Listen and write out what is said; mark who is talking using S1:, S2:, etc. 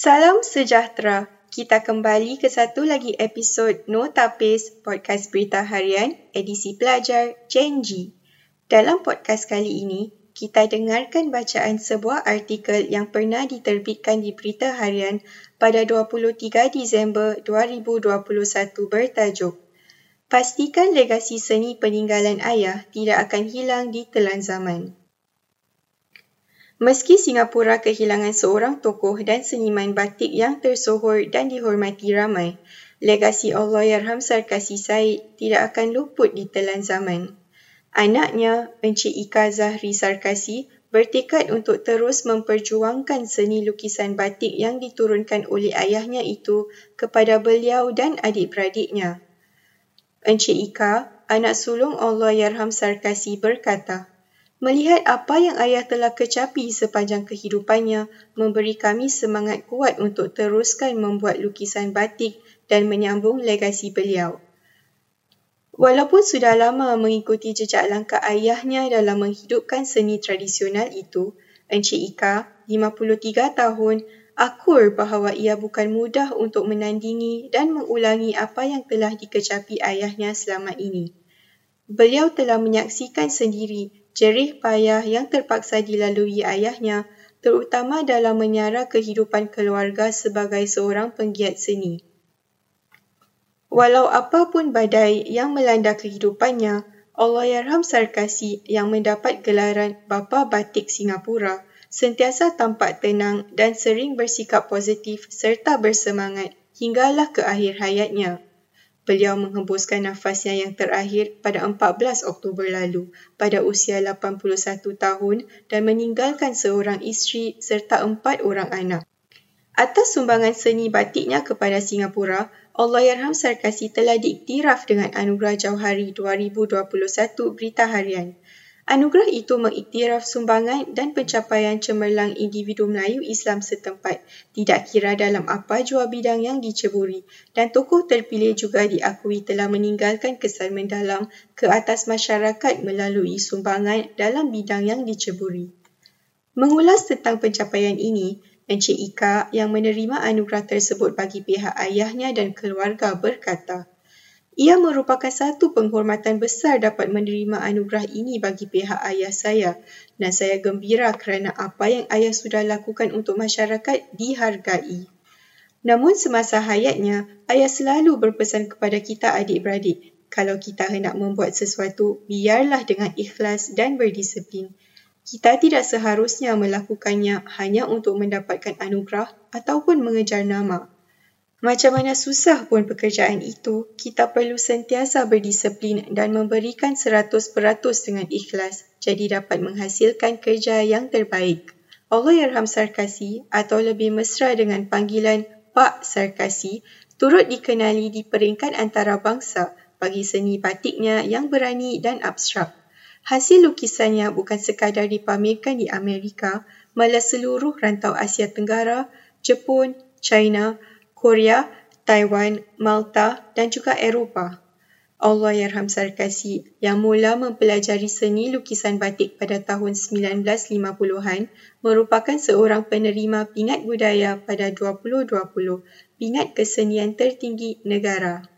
S1: Salam sejahtera. Kita kembali ke satu lagi episod No Tapis Podcast Berita Harian edisi pelajar Gen. Dalam podcast kali ini, kita dengarkan bacaan sebuah artikel yang pernah diterbitkan di Berita Harian pada 23 Disember 2021 bertajuk Pastikan legasi seni peninggalan ayah tidak akan hilang di telan zaman. Meski Singapura kehilangan seorang tokoh dan seniman batik yang tersohor dan dihormati ramai, legasi Allahyarham Sarkasi Said tidak akan luput di telan zaman. Anaknya, Encik Ika Zahri Sarkasi, bertekad untuk terus memperjuangkan seni lukisan batik yang diturunkan oleh ayahnya itu kepada beliau dan adik-beradiknya. Encik Ika, anak sulung Allahyarham Sarkasi berkata, Melihat apa yang ayah telah kecapi sepanjang kehidupannya memberi kami semangat kuat untuk teruskan membuat lukisan batik dan menyambung legasi beliau. Walaupun sudah lama mengikuti jejak langkah ayahnya dalam menghidupkan seni tradisional itu, Encik Ika, 53 tahun, akur bahawa ia bukan mudah untuk menandingi dan mengulangi apa yang telah dikecapi ayahnya selama ini. Beliau telah menyaksikan sendiri jerih payah yang terpaksa dilalui ayahnya terutama dalam menyara kehidupan keluarga sebagai seorang penggiat seni. Walau apapun badai yang melanda kehidupannya, Allahyarham Sarkasi yang mendapat gelaran Bapa Batik Singapura sentiasa tampak tenang dan sering bersikap positif serta bersemangat hinggalah ke akhir hayatnya. Beliau menghembuskan nafasnya yang terakhir pada 14 Oktober lalu pada usia 81 tahun dan meninggalkan seorang isteri serta empat orang anak. Atas sumbangan seni batiknya kepada Singapura, Allahyarham Sarkasi telah diiktiraf dengan Anugerah Jauhari 2021 Berita Harian. Anugerah itu mengiktiraf sumbangan dan pencapaian cemerlang individu Melayu Islam setempat, tidak kira dalam apa jua bidang yang diceburi dan tokoh terpilih juga diakui telah meninggalkan kesan mendalam ke atas masyarakat melalui sumbangan dalam bidang yang diceburi. Mengulas tentang pencapaian ini, Encik Ika yang menerima anugerah tersebut bagi pihak ayahnya dan keluarga berkata, ia merupakan satu penghormatan besar dapat menerima anugerah ini bagi pihak ayah saya dan saya gembira kerana apa yang ayah sudah lakukan untuk masyarakat dihargai. Namun semasa hayatnya, ayah selalu berpesan kepada kita adik-beradik, kalau kita hendak membuat sesuatu, biarlah dengan ikhlas dan berdisiplin. Kita tidak seharusnya melakukannya hanya untuk mendapatkan anugerah ataupun mengejar nama. Macam mana susah pun pekerjaan itu, kita perlu sentiasa berdisiplin dan memberikan 100% dengan ikhlas jadi dapat menghasilkan kerja yang terbaik. Allah Yarham Sarkasi atau lebih mesra dengan panggilan Pak Sarkasi turut dikenali di peringkat antarabangsa bagi seni batiknya yang berani dan abstrak. Hasil lukisannya bukan sekadar dipamerkan di Amerika, malah seluruh rantau Asia Tenggara, Jepun, China, Korea, Taiwan, Malta dan juga Eropah. Allah Yarham Sarkasi yang mula mempelajari seni lukisan batik pada tahun 1950-an merupakan seorang penerima pingat budaya pada 2020, pingat kesenian tertinggi negara.